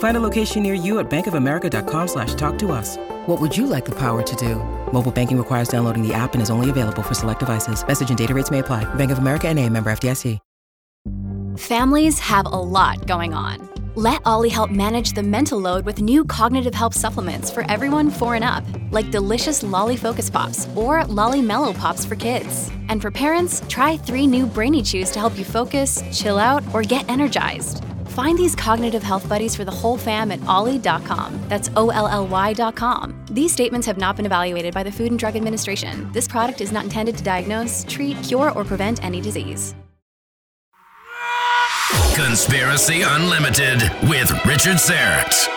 Find a location near you at bankofamerica.com slash talk to us. What would you like the power to do? Mobile banking requires downloading the app and is only available for select devices. Message and data rates may apply. Bank of America and a member FDIC. Families have a lot going on. Let OLLY help manage the mental load with new cognitive help supplements for everyone four and up, like delicious Lolly Focus Pops or Lolly Mellow Pops for kids. And for parents, try three new Brainy Chews to help you focus, chill out, or get energized. Find these cognitive health buddies for the whole fam at olly.com. That's O L L Y.com. These statements have not been evaluated by the Food and Drug Administration. This product is not intended to diagnose, treat, cure, or prevent any disease. Conspiracy Unlimited with Richard Syrett.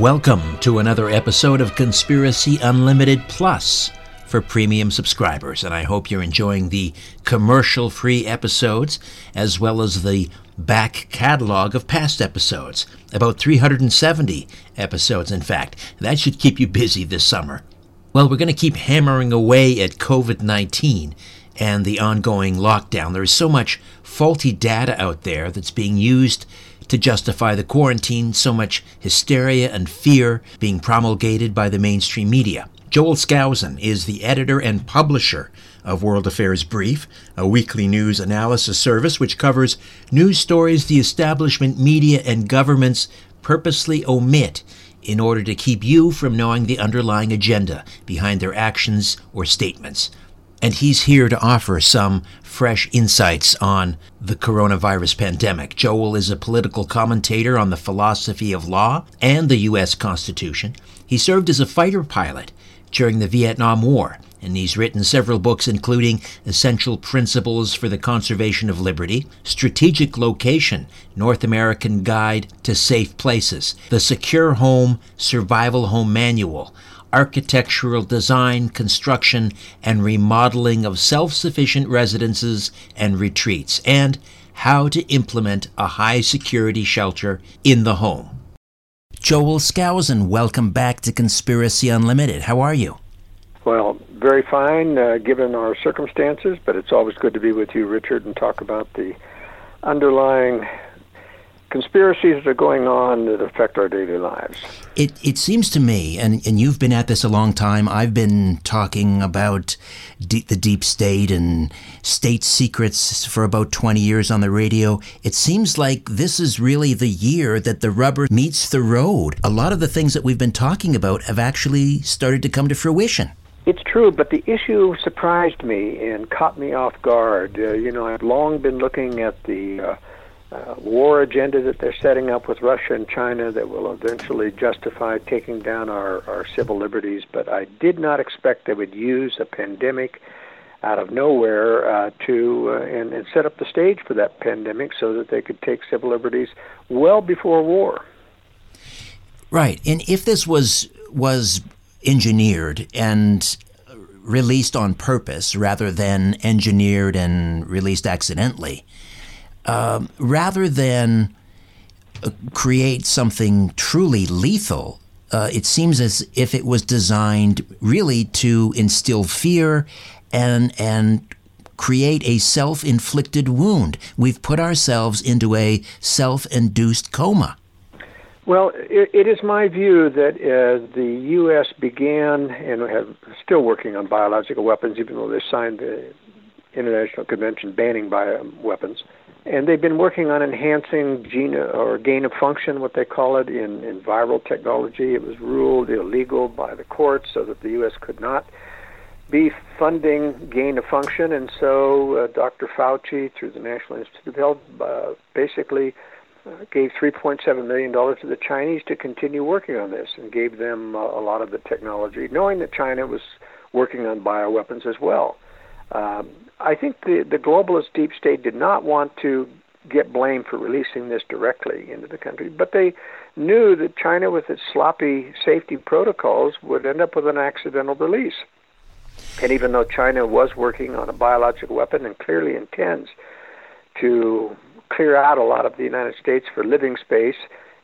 Welcome to another episode of Conspiracy Unlimited Plus for premium subscribers, and I hope you're enjoying the commercial free episodes as well as the back catalog of past episodes. About 370 episodes, in fact. That should keep you busy this summer. Well, we're going to keep hammering away at COVID 19 and the ongoing lockdown. There is so much faulty data out there that's being used to justify the quarantine, so much hysteria and fear being promulgated by the mainstream media. Joel Skousen is the editor and publisher of World Affairs Brief, a weekly news analysis service which covers news stories the establishment media and governments purposely omit in order to keep you from knowing the underlying agenda behind their actions or statements and he's here to offer some fresh insights on the coronavirus pandemic. Joel is a political commentator on the philosophy of law and the U.S. Constitution. He served as a fighter pilot during the Vietnam War, and he's written several books, including Essential Principles for the Conservation of Liberty, Strategic Relocation North American Guide to Safe Places, The Secure Home Survival Home Manual, architectural design, construction, and remodeling of self sufficient residences and retreats, and how to implement a high security shelter in the home. Joel Skousen, welcome back to Conspiracy Unlimited. How are you? Well, very fine uh, given our circumstances, but it's always good to be with you, Richard, and talk about the underlying conspiracies that are going on that affect our daily lives. It, it seems to me, and, and you've been at this a long time, I've been talking about the deep state and state secrets for about 20 years on the radio. It seems like this is really the year that the rubber meets the road. A lot of the things that we've been talking about have actually started to come to fruition. It's true, but the issue surprised me and caught me off guard. Uh, you know, I've long been looking at the uh, uh, war agenda that they're setting up with Russia and China that will eventually justify taking down our, our civil liberties. But I did not expect they would use a pandemic out of nowhere uh, to uh, and, and set up the stage for that pandemic so that they could take civil liberties well before war. Right, and if this was was engineered and released on purpose rather than engineered and released accidentally, um, rather than uh, create something truly lethal, uh, it seems as if it was designed really to instill fear and and create a self-inflicted wound. We've put ourselves into a self-induced coma. Well, it, it is my view that uh, the U.S. began and have still working on biological weapons, even though they signed the International Convention banning bioweapons and they've been working on enhancing gene or gain of function, what they call it, in, in viral technology. It was ruled illegal by the courts so that the U.S. could not be funding gain of function, and so uh, Dr. Fauci, through the National Institute of Health, uh, basically uh, gave 3.7 million dollars to the Chinese to continue working on this, and gave them uh, a lot of the technology, knowing that China was working on bioweapons as well. Um, I think the the globalist deep state did not want to get blamed for releasing this directly into the country, but they knew that China, with its sloppy safety protocols, would end up with an accidental release. And even though China was working on a biological weapon and clearly intends to clear out a lot of the United States for living space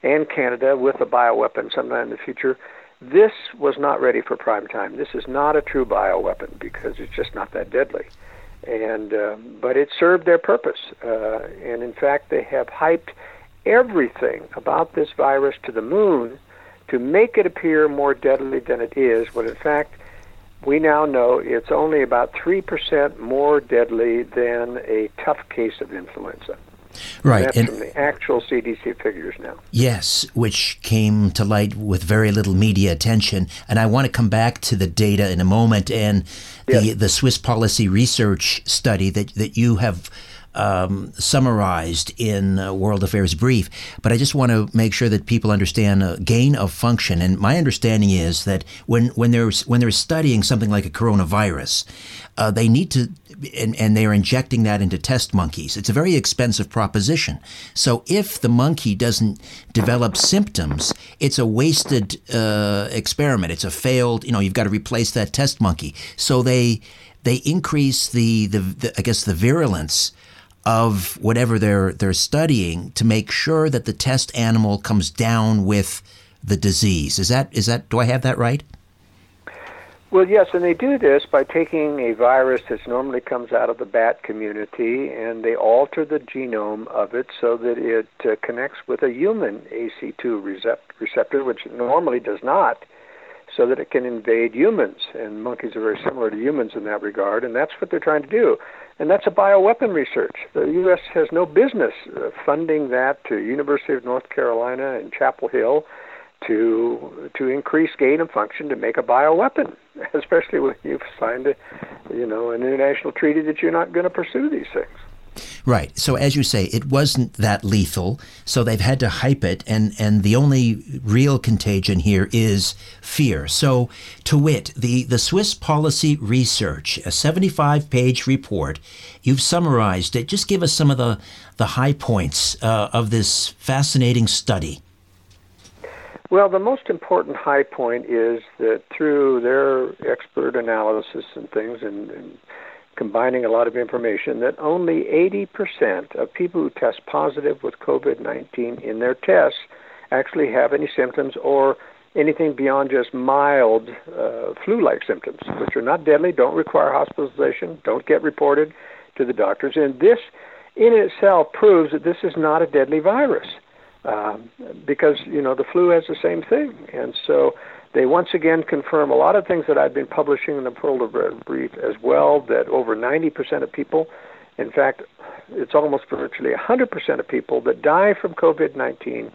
and Canada with a bioweapon sometime in the future, this was not ready for prime time. This is not a true bioweapon because it's just not that deadly. And uh, but it served their purpose, uh, and in fact, they have hyped everything about this virus to the moon to make it appear more deadly than it is. When in fact, we now know it's only about 3% more deadly than a tough case of influenza. Right. And that's and from the actual CDC figures now. Yes, which came to light with very little media attention. And I want to come back to the data in a moment and the, Yes. the Swiss policy research study that, that you have um, summarized in uh, World Affairs Brief. But I just want to make sure that people understand uh, gain of function. And my understanding is that when, when, they're, when they're studying something like a coronavirus, uh, they need to, and, and they're injecting that into test monkeys. It's a very expensive proposition. So if the monkey doesn't develop symptoms, it's a wasted uh, experiment. It's a failed, you know, you've got to replace that test monkey. So they, they increase the, the, the I guess, the virulence of whatever they're they're studying to make sure that the test animal comes down with the disease. Is that is that do I have that right? Well, yes, and they do this by taking a virus that normally comes out of the bat community and they alter the genome of it so that it uh, connects with a human ACE2 receptor, which normally does not, so that it can invade humans. And monkeys are very similar to humans in that regard, and that's what they're trying to do. And that's a bioweapon research. The U.S. has no business uh, funding that to University of North Carolina and Chapel Hill to to increase gain of function to make a bioweapon, especially when you've signed a, you know, an international treaty that you're not going to pursue these things. Right. So as you say, it wasn't that lethal, so they've had to hype it and and the only real contagion here is fear. So to wit, the the Swiss policy research, a 75-page report, you've summarized it. Just give us some of the the high points uh, of this fascinating study. Well, the most important high point is that through their expert analysis and things and, and combining a lot of information, that only 80% of people who test positive with COVID 19 in their tests actually have any symptoms or anything beyond just mild uh, flu like symptoms, which are not deadly, don't require hospitalization, don't get reported to the doctors. And this in itself proves that this is not a deadly virus um, because you know the flu has the same thing, and so they once again confirm a lot of things that I've been publishing in the World of Brief as well. That over 90% of people, in fact, it's almost virtually 100% of people that die from COVID-19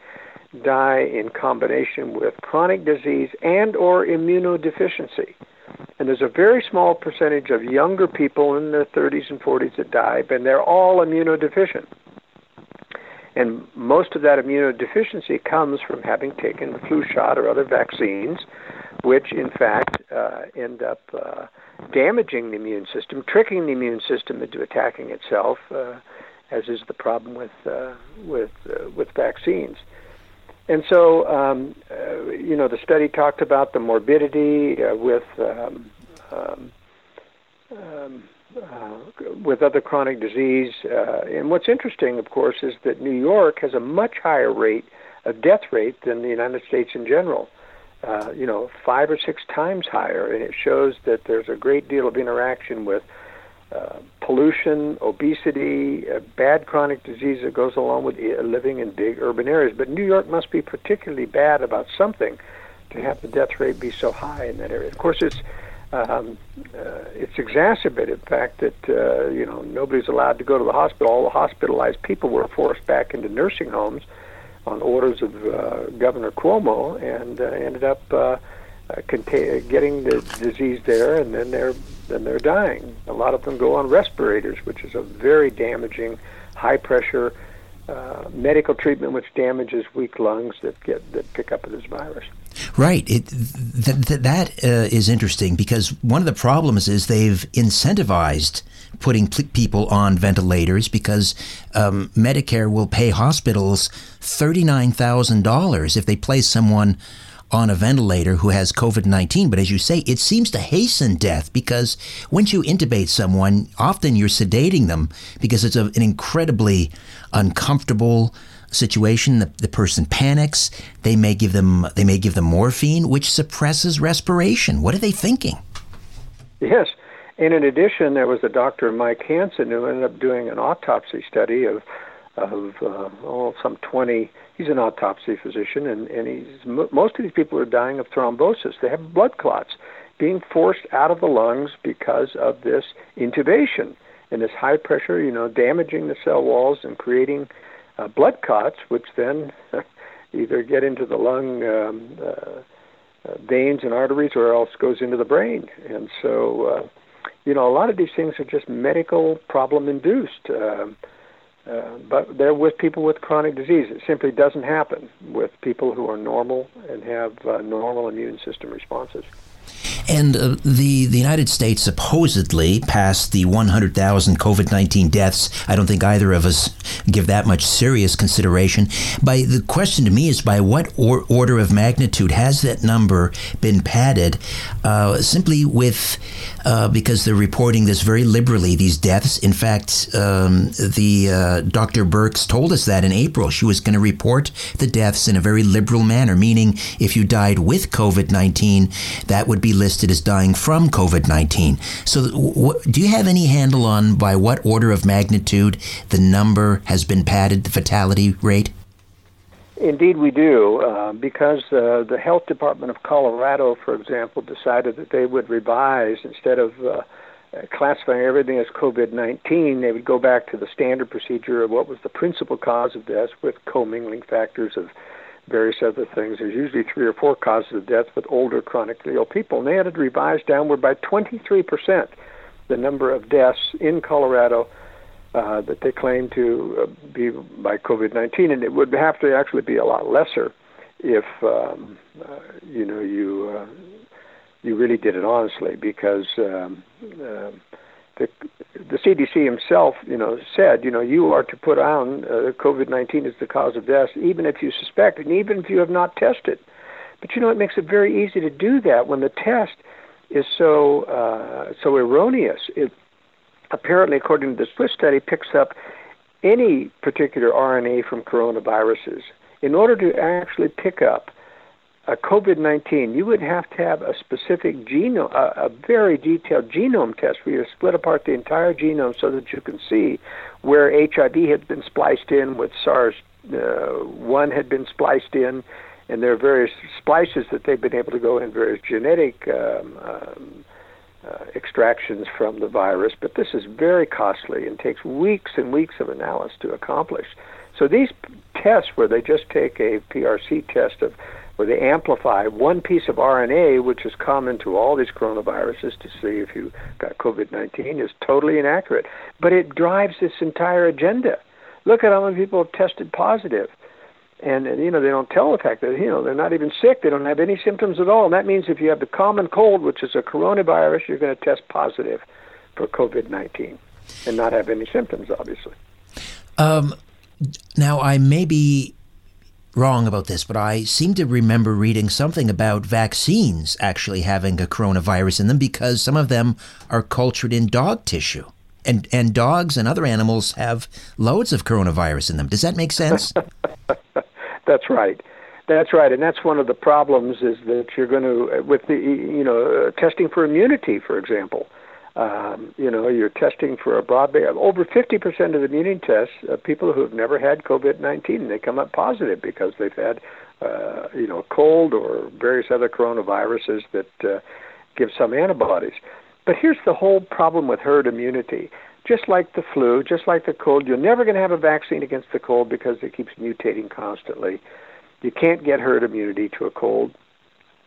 die in combination with chronic disease and or immunodeficiency. And there's a very small percentage of younger people in their 30s and 40s that die, and they're all immunodeficient. And most of that immunodeficiency comes from having taken the flu shot or other vaccines, which in fact uh, end up uh, damaging the immune system, tricking the immune system into attacking itself, uh, as is the problem with uh, with uh, with vaccines. And so, um, uh, you know, the study talked about the morbidity with um, um, um, uh, with other chronic disease. Uh, and what's interesting, of course, is that New York has a much higher rate of death rate than the United States in general. Uh, you know, five or six times higher, and it shows that there's a great deal of interaction with uh, pollution, obesity, uh, bad chronic disease that goes along with uh, living in big urban areas. But New York must be particularly bad about something to have the death rate be so high in that area. Of course, it's um, uh, it's exacerbated the fact that uh, you know nobody's allowed to go to the hospital. All the hospitalized people were forced back into nursing homes on orders of uh, Governor Cuomo, and uh, ended up uh, uh, contain, getting the disease there, and then they're then they're dying. A lot of them go on respirators, which is a very damaging, high pressure uh, medical treatment, which damages weak lungs that get that pick up this virus. Right. It, th- th- that uh, is interesting because one of the problems is they've incentivized putting people on ventilators because um, Medicare will pay hospitals $39,000 if they place someone on a ventilator who has COVID 19. But as you say, it seems to hasten death because once you intubate someone, often you're sedating them because it's a, an incredibly uncomfortable situation. The, the, person panics. They may give them they may give them morphine, which suppresses respiration. What are they thinking? Yes. And in addition, there was a doctor, Mike Hansen, who ended up doing an autopsy study of of uh, oh, some 20 he's an autopsy physician, and, and he's most of these people are dying of thrombosis. They have blood clots being forced out of the lungs because of this intubation and this high pressure, you know, damaging the cell walls and creating uh, blood clots, which then either get into the lung um, uh, uh, veins and arteries or else goes into the brain. And so, uh, you know, a lot of these things are just medical problem induced. Um, uh, but they're with people with chronic disease. It simply doesn't happen with people who are normal and have uh, normal immune system responses. And uh, the the United States supposedly passed the 100,000 COVID 19 deaths. I don't think either of us give that much serious consideration. By the question to me is by what or, order of magnitude has that number been padded? Uh, simply with uh, because they're reporting this very liberally these deaths. In fact, um, the uh, Dr. Birx told us that in April she was going to report the deaths in a very liberal manner, meaning if you died with COVID 19, that would be listed as dying from COVID 19. So, do you have any handle on by what order of magnitude the number has been padded, the fatality rate? Indeed, we do, uh, because uh, the health department of Colorado, for example, decided that they would revise instead of uh, classifying everything as COVID 19, they would go back to the standard procedure of what was the principal cause of death with commingling factors of various other things. There's usually three or four causes of death with older chronically ill people, and they had it revised downward by 23% the number of deaths in Colorado uh, that they claim to uh, be by COVID-19, and it would have to actually be a lot lesser if um, uh, you know you uh, you really did it honestly, because um, uh, the the CDC himself, you know, said, you know, you are to put on uh, COVID-19 as the cause of death, even if you suspect, and even if you have not tested. But you know, it makes it very easy to do that when the test is so uh, so erroneous. It apparently, according to the Swiss study, picks up any particular RNA from coronaviruses. In order to actually pick up COVID 19, you would have to have a specific genome, a, a, very detailed genome test where you split apart the entire genome so that you can see where HIV had been spliced in, with SARS uh, 1 had been spliced in, and there are various splices that they've been able to go in, various genetic um, um, uh, extractions from the virus. But this is very costly and takes weeks and weeks of analysis to accomplish. So these tests, where they just take a PRC test of where they amplify one piece of RNA, which is common to all these coronaviruses, to see if you got COVID 19, is totally inaccurate. But it drives this entire agenda. Look at how many people have tested positive. And, and you know they don't tell the fact that you know they're not even sick. They don't have any symptoms at all. And that means if you have the common cold, which is a coronavirus, you're going to test positive for COVID-19 and not have any symptoms, obviously. Um, now I may be wrong about this, but I seem to remember reading something about vaccines actually having a coronavirus in them because some of them are cultured in dog tissue. And, and dogs and other animals have loads of coronavirus in them. Does that make sense? that's right. That's right, and that's one of the problems is that you're going to with the you know testing for immunity, for example. Um, you know, you're testing for a broad base. Over 50% of the immunity tests, uh, people who have never had COVID-19, they come up positive because they've had, uh, you know, a cold or various other coronaviruses that uh, give some antibodies. But here's the whole problem with herd immunity. Just like the flu, just like the cold, you're never going to have a vaccine against the cold because it keeps mutating constantly. You can't get herd immunity to a cold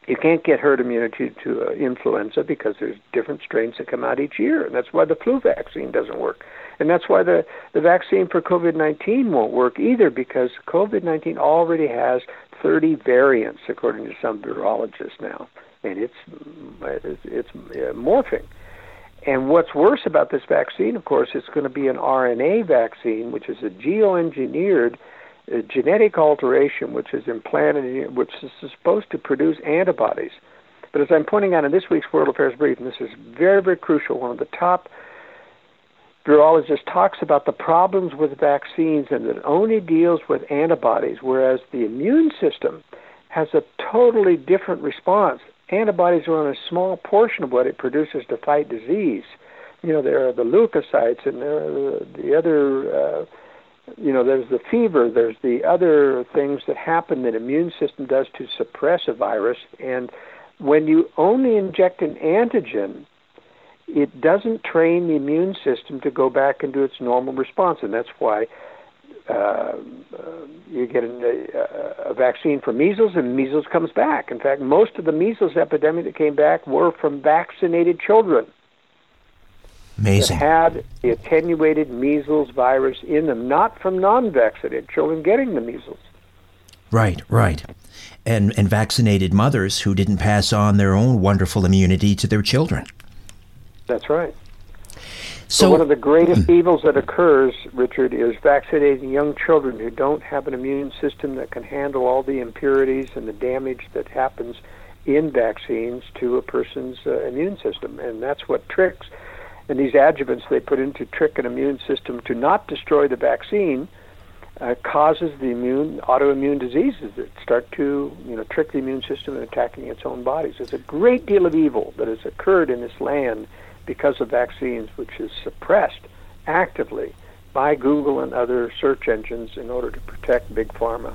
You can't get herd immunity to uh, influenza because there's different strains that come out each year, and that's why the flu vaccine doesn't work. And that's why the, the vaccine for COVID 19 won't work either, because COVID 19 already has 30 variants, according to some virologists now. And it's, it's, it's uh, morphing. And what's worse about this vaccine, of course, it's going to be an RNA vaccine, which is a geoengineered genetic alteration, which is implanted, which is supposed to produce antibodies. But as I'm pointing out in this week's World Affairs Brief, and this is very, very crucial, one of the top virologist talks about the problems with vaccines and it only deals with antibodies, whereas the immune system has a totally different response. Antibodies are only a small portion of what it produces to fight disease. You know, there are the leukocytes and there are the, the other, uh, you know, there's the fever, there's the other things that happen that immune system does to suppress a virus. And when you only inject an antigen, it doesn't train the immune system to go back into its normal response, and that's why uh, uh, you get a, a vaccine for measles, and measles comes back. In fact, most of the measles epidemic that came back were from vaccinated children. Amazing. That had the attenuated measles virus in them, not from non-vaccinated children getting the measles. Right, right. And and vaccinated mothers who didn't pass on their own wonderful immunity to their children. That's right. So, so one of the greatest evils that occurs, Richard, is vaccinating young children who don't have an immune system that can handle all the impurities and the damage that happens in vaccines to a person's uh, immune system, and that's what tricks and these adjuvants they put in to trick an immune system to not destroy the vaccine uh, causes the immune autoimmune diseases that start to you know trick the immune system in attacking its own bodies. There's a great deal of evil that has occurred in this land because of vaccines, which is suppressed actively by Google and other search engines in order to protect big pharma.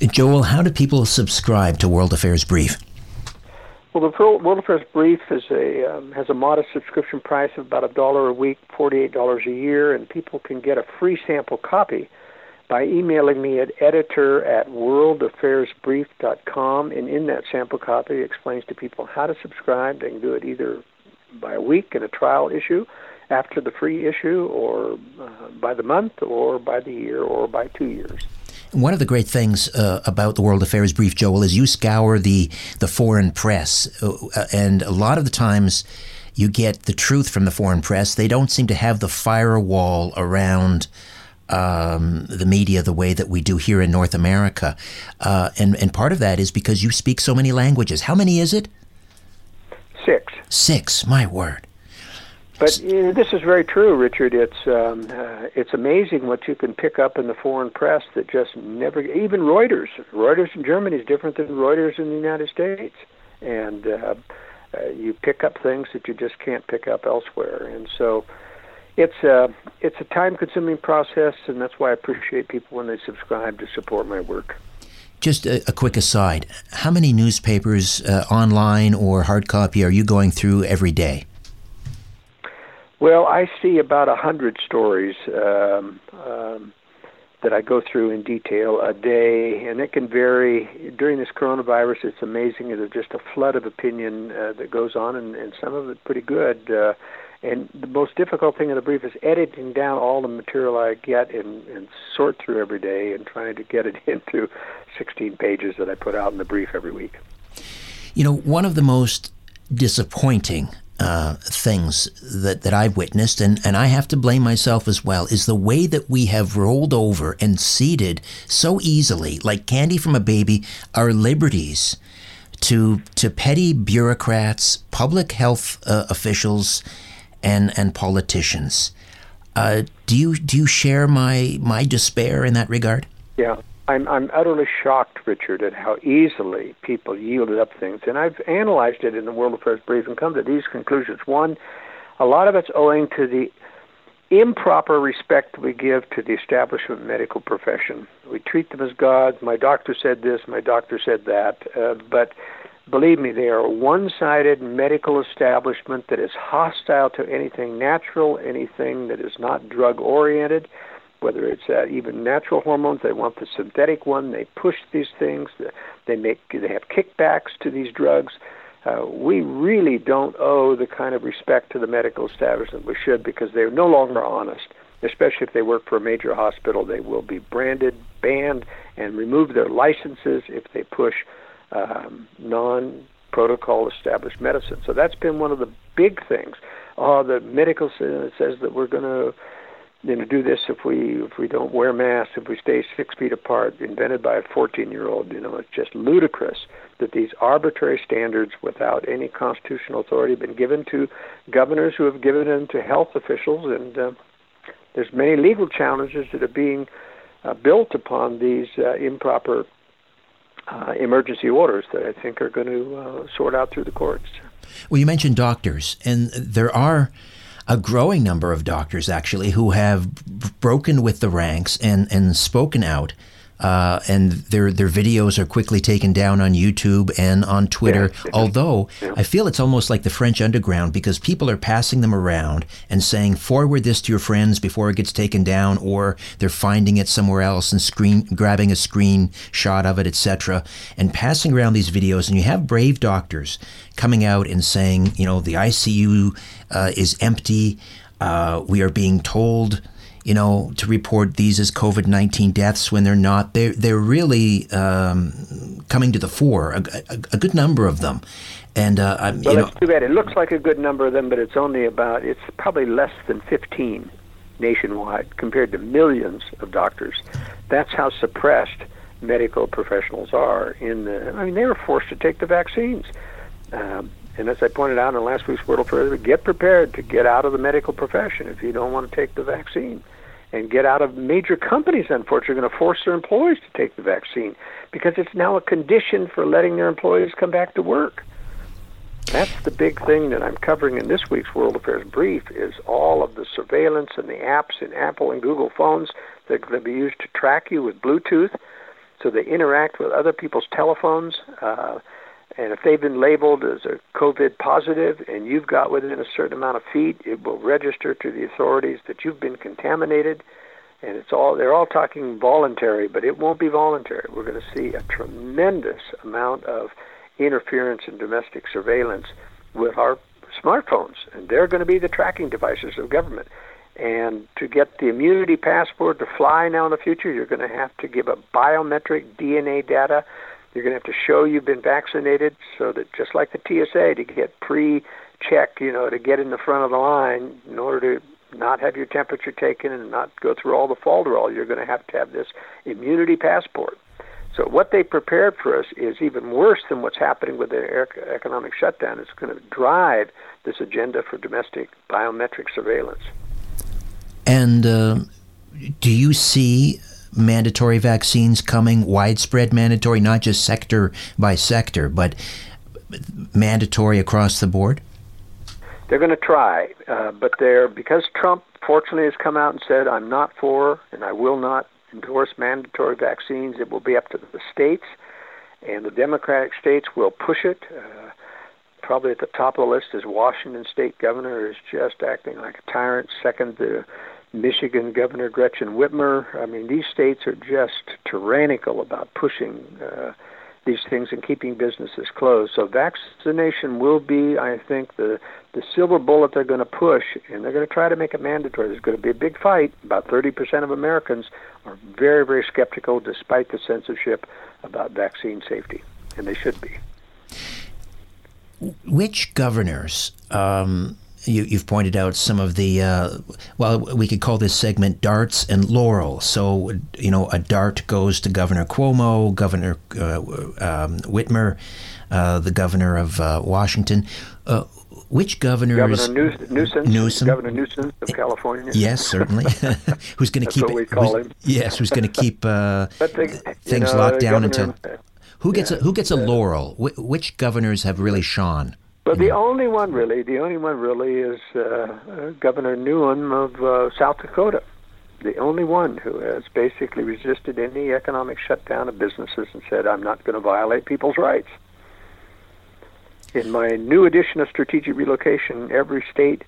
Joel, how do people subscribe to World Affairs Brief? Well, the World Affairs Brief a um, has a modest subscription price of about a dollar a week, forty-eight dollars a year, and people can get a free sample copy by emailing me at editor at worldaffairsbrief.com. And in that sample copy, it explains to people how to subscribe. They can do it either by a week in a trial issue, after the free issue, or uh, by the month, or by the year, or by two years. One of the great things uh, about the World Affairs Brief, Joel, is you scour the the foreign press, uh, and a lot of the times you get the truth from the foreign press. They don't seem to have the firewall around. Um, the media the way that we do here in North America, uh, and and part of that is because you speak so many languages. How many is it? Six. Six. My word. But you know, this is very true, Richard. It's um, uh, it's amazing what you can pick up in the foreign press that just never. Even Reuters, Reuters in Germany is different than Reuters in the United States, and uh, uh, you pick up things that you just can't pick up elsewhere. And so, it's a it's a time-consuming process, and that's why I appreciate people when they subscribe to support my work. Just a, a quick aside how many newspapers, uh, online or hard copy, are you going through every day? Well, I see about a hundred stories um, um, that I go through in detail a day, and it can vary. During this coronavirus, it's amazing. There's just a flood of opinion uh, that goes on, and, and some of it pretty good. Uh, and the most difficult thing in the brief is editing down all the material I get and, and sort through every day and trying to get it into 16 pages that I put out in the brief every week. You know, one of the most disappointing uh, things that, that I've witnessed, and, and I have to blame myself as well, is the way that we have rolled over and ceded so easily, like candy from a baby, our liberties to to petty bureaucrats, public health uh, officials, and and politicians. Uh, do you do you share my my despair in that regard? Yeah, I'm I'm utterly shocked, Richard, at how easily people yielded up things, and I've analyzed it in the World Affairs Brief and come to these conclusions. One, a lot of it's owing to the improper respect we give to the establishment medical profession. We treat them as gods. My doctor said this. My doctor said that. Uh, but believe me, they are a one-sided medical establishment that is hostile to anything natural, anything that is not drug-oriented whether it's uh, even natural hormones. They want the synthetic one. They push these things. They make they have kickbacks to these drugs. Uh, we really don't owe the kind of respect to the medical establishment we should because they're no longer honest. Especially if they work for a major hospital, they will be branded, banned, and remove their licenses if they push um, non-protocol established medicine. So that's been one of the big things. Oh, the medical says that we're going to you know, do this if we if we don't wear masks, if we stay six feet apart, invented by a 14-year-old. You know, it's just ludicrous that these arbitrary standards, without any constitutional authority, have been given to governors who have given them to health officials, and uh, there's many legal challenges that are being uh, built upon these uh, improper uh, emergency orders that I think are going to uh, sort out through the courts. Well, you mentioned doctors, and there are a growing number of doctors actually who have broken with the ranks and, and spoken out. Uh, and their their videos are quickly taken down on YouTube and on Twitter. Yeah. Although yeah. I feel it's almost like the French underground because people are passing them around and saying forward this to your friends before it gets taken down, or they're finding it somewhere else and screen grabbing a screenshot of it, etc., and passing around these videos. And you have brave doctors coming out and saying, you know, the ICU uh, is empty. Uh, we are being told, you know, to report these as COVID nineteen deaths when they're not. They're they're really um, coming to the fore. A, a, a, good number of them, and uh, I'm, well, that's know, too bad. It looks like a good number of them, but it's only about. It's probably less than fifteen nationwide compared to millions of doctors. That's how suppressed medical professionals are. In the, I mean, they were forced to take the vaccines. Um, and as I pointed out in last week's World Further, get prepared to get out of the medical profession if you don't want to take the vaccine. And get out of major companies, unfortunately, are going to force their employees to take the vaccine because it's now a condition for letting their employees come back to work. That's the big thing that I'm covering in this week's World Affairs Brief is all of the surveillance and the apps in Apple and Google phones that are going to be used to track you with Bluetooth so they interact with other people's telephones. Uh, and if they've been labeled as a COVID positive and you've got within a certain amount of feet, it will register to the authorities that you've been contaminated. And it's all they're all talking voluntary, but it won't be voluntary. We're going to see a tremendous amount of interference and domestic surveillance with our smartphones, and they're going to be the tracking devices of government. And to get the immunity passport to fly now in the future, you're going to have to give a biometric DNA data you're going to have to show you've been vaccinated so that just like the TSA to get pre-check, you know, to get in the front of the line in order to not have your temperature taken and not go through all the falderall, you're going to have to have this immunity passport. So what they prepared for us is even worse than what's happening with the economic shutdown. It's going to drive this agenda for domestic biometric surveillance. And uh, do you see mandatory vaccines coming, widespread mandatory, not just sector by sector, but mandatory across the board? They're going to try, uh, but they're because Trump fortunately has come out and said, "I'm not for, and I will not endorse mandatory vaccines. It will be up to the states, and the Democratic states will push it. Uh, probably at the top of the list is Washington State Governor is just acting like a tyrant. Second, the Michigan Governor Gretchen Whitmer. I mean, these states are just tyrannical about pushing uh, these things and keeping businesses closed. So vaccination will be, I think, the the silver bullet they're going to push, and they're going to try to make it mandatory. There's going to be a big fight. About 30% of Americans are very, very skeptical, despite the censorship, about vaccine safety, and they should be. Which governors um, you, have pointed out some of the, uh, well, we could call this segment darts and laurel. So, you know, a dart goes to Governor Cuomo, Governor uh, um, Whitmer, uh, the governor of uh, Washington. Uh, which governors? Governor Newsom, Newsom, Governor Newsom of California. Yes, certainly. who's going to keep? What we call him. him. Yes, who's going to keep uh, the, things know, locked down governor, until? Who gets yeah, a, who gets a laurel? Wh- which governors have really shone? The only one really, the only one really is uh, uh, Governor Noem of uh, South Dakota. The only one who has basically resisted any economic shutdown of businesses and said, I'm not going to violate people's rights. In my new edition of Strategic Relocation, every state,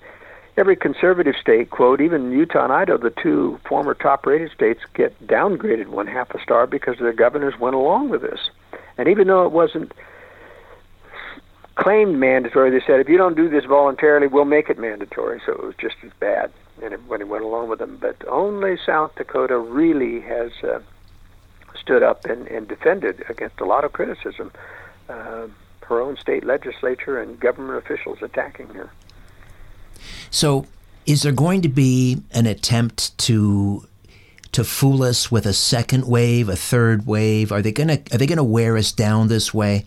every conservative state, quote, even Utah and Idaho, the two former top rated states, get downgraded one half a star because their governors went along with this. And even though it wasn't claimed mandatory. They said, if you don't do this voluntarily, we'll make it mandatory. So it was just as bad and everybody went along with them. But only South Dakota really has uh, stood up and, and defended against a lot of criticism. Uh, her own state legislature and government officials attacking her. So, is there going to be an attempt to to fool us with a second wave, a third wave? Are they gonna are they gonna wear us down this way?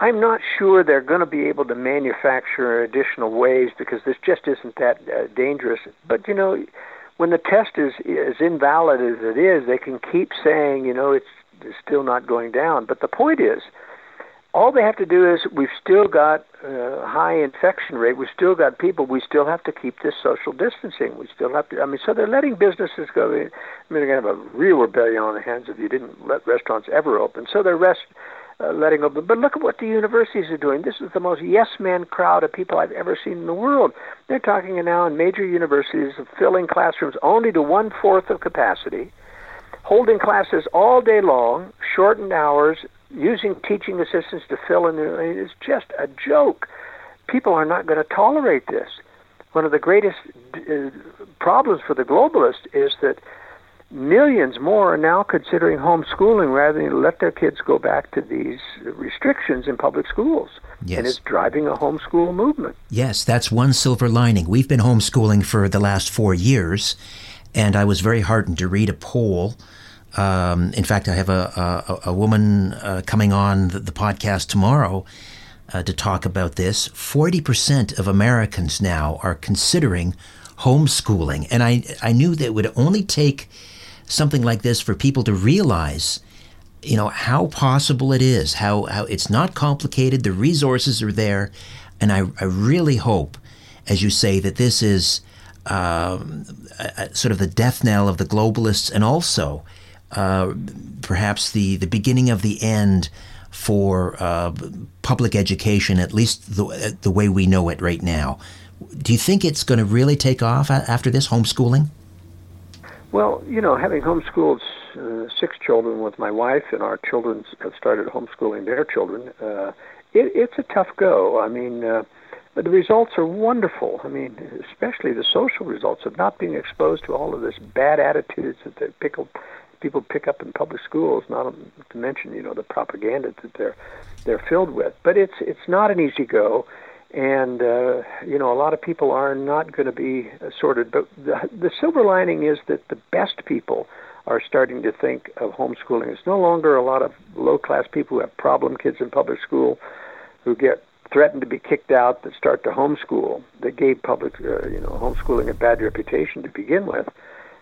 I'm not sure they're going to be able to manufacture additional waves because this just isn't that uh, dangerous. But you know, when the test is as invalid as it is, they can keep saying, you know, it's, it's still not going down. But the point is, all they have to do is we've still got uh, high infection rate. We've still got people. We still have to keep this social distancing. We still have to. I mean, so they're letting businesses go. I mean, they're going to have a real rebellion on their hands if you didn't let restaurants ever open. So they're rest uh, letting open. But look at what the universities are doing. This is the most yes man crowd of people I've ever seen in the world. They're talking now in major universities of filling classrooms only to one fourth of capacity, holding classes all day long, shortened hours, using teaching assistants to fill in. The, it's just a joke. People are not going to tolerate this. One of the greatest uh, problems for the globalists is that millions more are now considering homeschooling rather than let their kids go back to these restrictions in public schools. Yes. And it's driving a homeschool movement. Yes, that's one silver lining. We've been homeschooling for the last four years, and I was very heartened to read a poll. Um, in fact, I have a, a, a woman uh, coming on the, the, podcast tomorrow uh, to talk about this. 40% of Americans now are considering homeschooling. And I, I knew that it would only take something like this for people to realize you know how possible it is how, how it's not complicated the resources are there. And i, I really hope as you say that this is um, a, a, sort of the death knell of the globalists and also uh, perhaps the, the beginning of the end for uh, public education at least the, the way we know it right now. Do you think it's going to really take off after this homeschooling well, you know, having homeschooled uh, six children with my wife, and our children have started homeschooling their children, uh, it, it's a tough go. I mean, uh, but the results are wonderful. I mean, especially the social results of not being exposed to all of this bad attitudes that they pick people pick up in public schools. Not to mention, you know, the propaganda that they're they're filled with. But it's it's not an easy go and uh, you know a lot of people are not going to be sorted. But the, the silver lining is that the best people are starting to think of homeschooling. It's no longer a lot of low-class people who have problem kids in public school who get threatened to be kicked out that start to homeschool that gave public uh, you know homeschooling a bad reputation to begin with.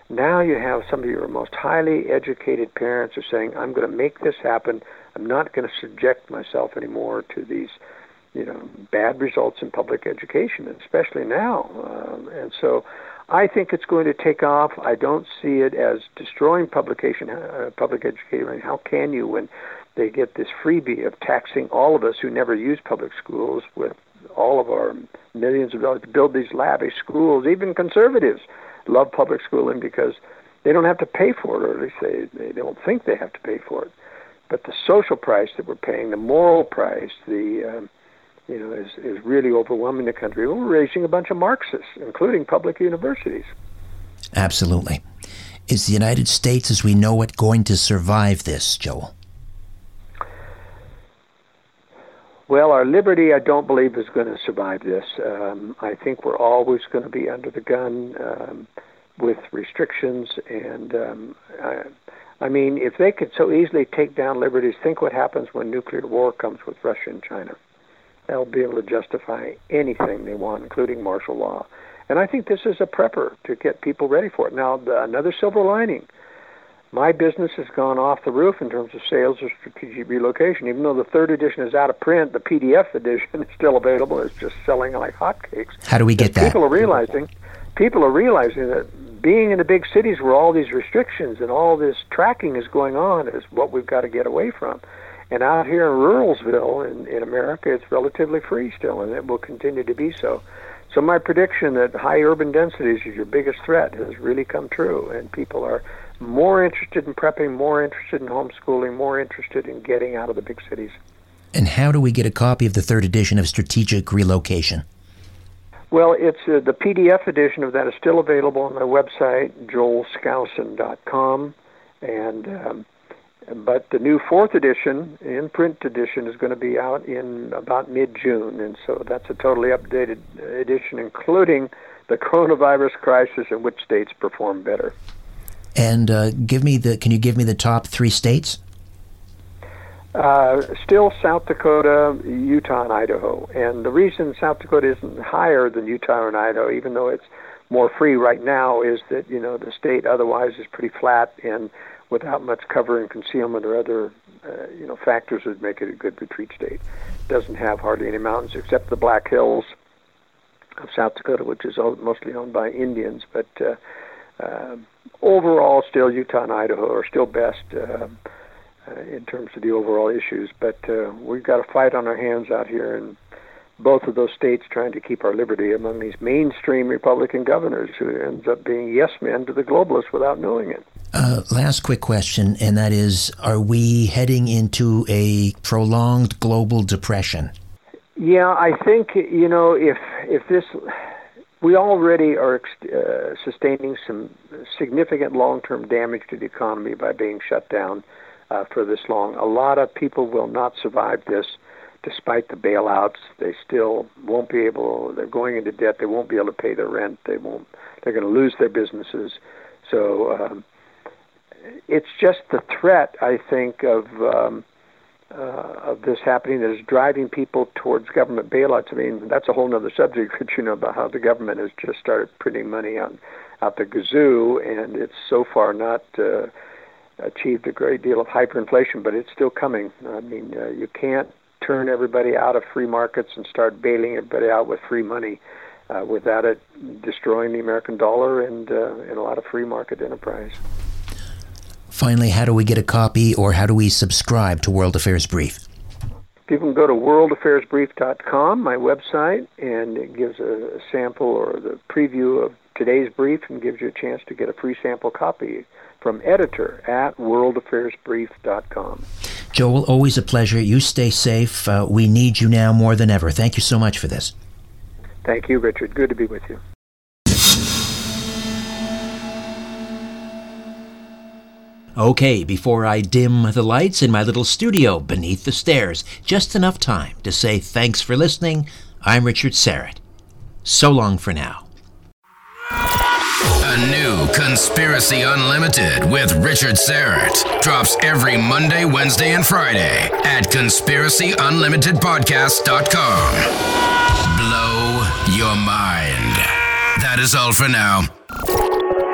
Now you have some of your most highly educated parents are saying, "I'm going to make this happen. I'm not going to subject myself anymore to these." You know bad results in public education, especially now. Um, and so, I think it's going to take off. I don't see it as destroying publication, uh, public education. How can you when they get this freebie of taxing all of us who never use public schools with all of our millions of dollars to build these lavish schools? Even conservatives love public schooling because they don't have to pay for it, or at least they, they don't think they have to pay for it. But the social price that we're paying, the moral price, the um, you know, is, is really overwhelming the country. We're raising a bunch of Marxists, including public universities. Absolutely. Is the United States, as we know it, going to survive this, Joel? Well, our liberty, I don't believe, is going to survive this. Um, I think we're always going to be under the gun um, with restrictions. And um, I, I mean, if they could so easily take down liberties, think what happens when nuclear war comes with Russia and China they'll be able to justify anything they want, including martial law. And I think this is a prepper to get people ready for it. Now, the, another silver lining. My business has gone off the roof in terms of sales of strategic relocation. Even though the third edition is out of print, the PDF edition is still available. It's just selling like hotcakes. How do we get that? People are realizing, people are realizing that being in the big cities where all these restrictions and all this tracking is going on is what we've got to get away from. And out here in Ruralsville in, in America, it's relatively free still, and it will continue to be so. So my prediction that high urban densities is your biggest threat has really come true, and people are more interested in prepping, more interested in homeschooling, more interested in getting out of the big cities. And how do we get a copy of the third edition of Strategic Relocation? Well, it's uh, the PDF edition of that is still available on my website, joelskousen.com, and um, but the new fourth edition, in print edition, is going to be out in about mid June, and so that's a totally updated edition, including the coronavirus crisis and which states perform better. And uh, give me the. Can you give me the top three states? Uh, still South Dakota, Utah, and Idaho. And the reason South Dakota isn't higher than Utah and Idaho, even though it's more free right now, is that you know the state otherwise is pretty flat and without much cover and concealment or other uh, you know factors that make it a good retreat state. Doesn't have hardly any mountains except the Black Hills of South Dakota, which is mostly owned by Indians. But uh, uh, overall, still Utah and Idaho are still best. Uh, uh, in terms of the overall issues, but uh, we've got a fight on our hands out here in both of those states trying to keep our liberty among these mainstream Republican governors who ends up being yes men to the globalists without knowing it. Uh, last quick question, and that is Are we heading into a prolonged global depression? Yeah, I think, you know, if, if this. We already are uh, sustaining some significant long term damage to the economy by being shut down uh, for this long. A lot of people will not survive this despite the bailouts, they still won't be able. They're going into debt. They won't be able to pay their rent. They won't. They're going to lose their businesses. So um, it's just the threat, I think, of um, uh, of this happening that is driving people towards government bailouts. I mean, that's a whole other subject, but you know about how the government has just started printing money out out the gazoo, and it's so far not. Uh, achieved a great deal of hyperinflation, but it's still coming. I mean, uh, you can't turn everybody out of free markets and start bailing everybody out with free money uh, without it destroying the American dollar and, uh, and a lot of free market enterprise. Finally, how do we get a copy or how do we subscribe to World Affairs Brief? People can go to worldaffairsbrief.com, my website, and it gives a, sample or the preview of today's brief and gives you a chance to get a free sample copy from editor at worldaffairsbrief.com. Joel, always a pleasure. You stay safe. Uh, we need you now more than ever. Thank you so much for this. Thank you, Richard. Good to be with you. Okay, before I dim the lights in my little studio beneath the stairs, just enough time to say thanks for listening. I'm Richard Syrett. So long for now. A new Conspiracy Unlimited with Richard Syrett drops every Monday, Wednesday, and Friday at conspiracyunlimitedpodcast.com. Blow your mind. That is all for now.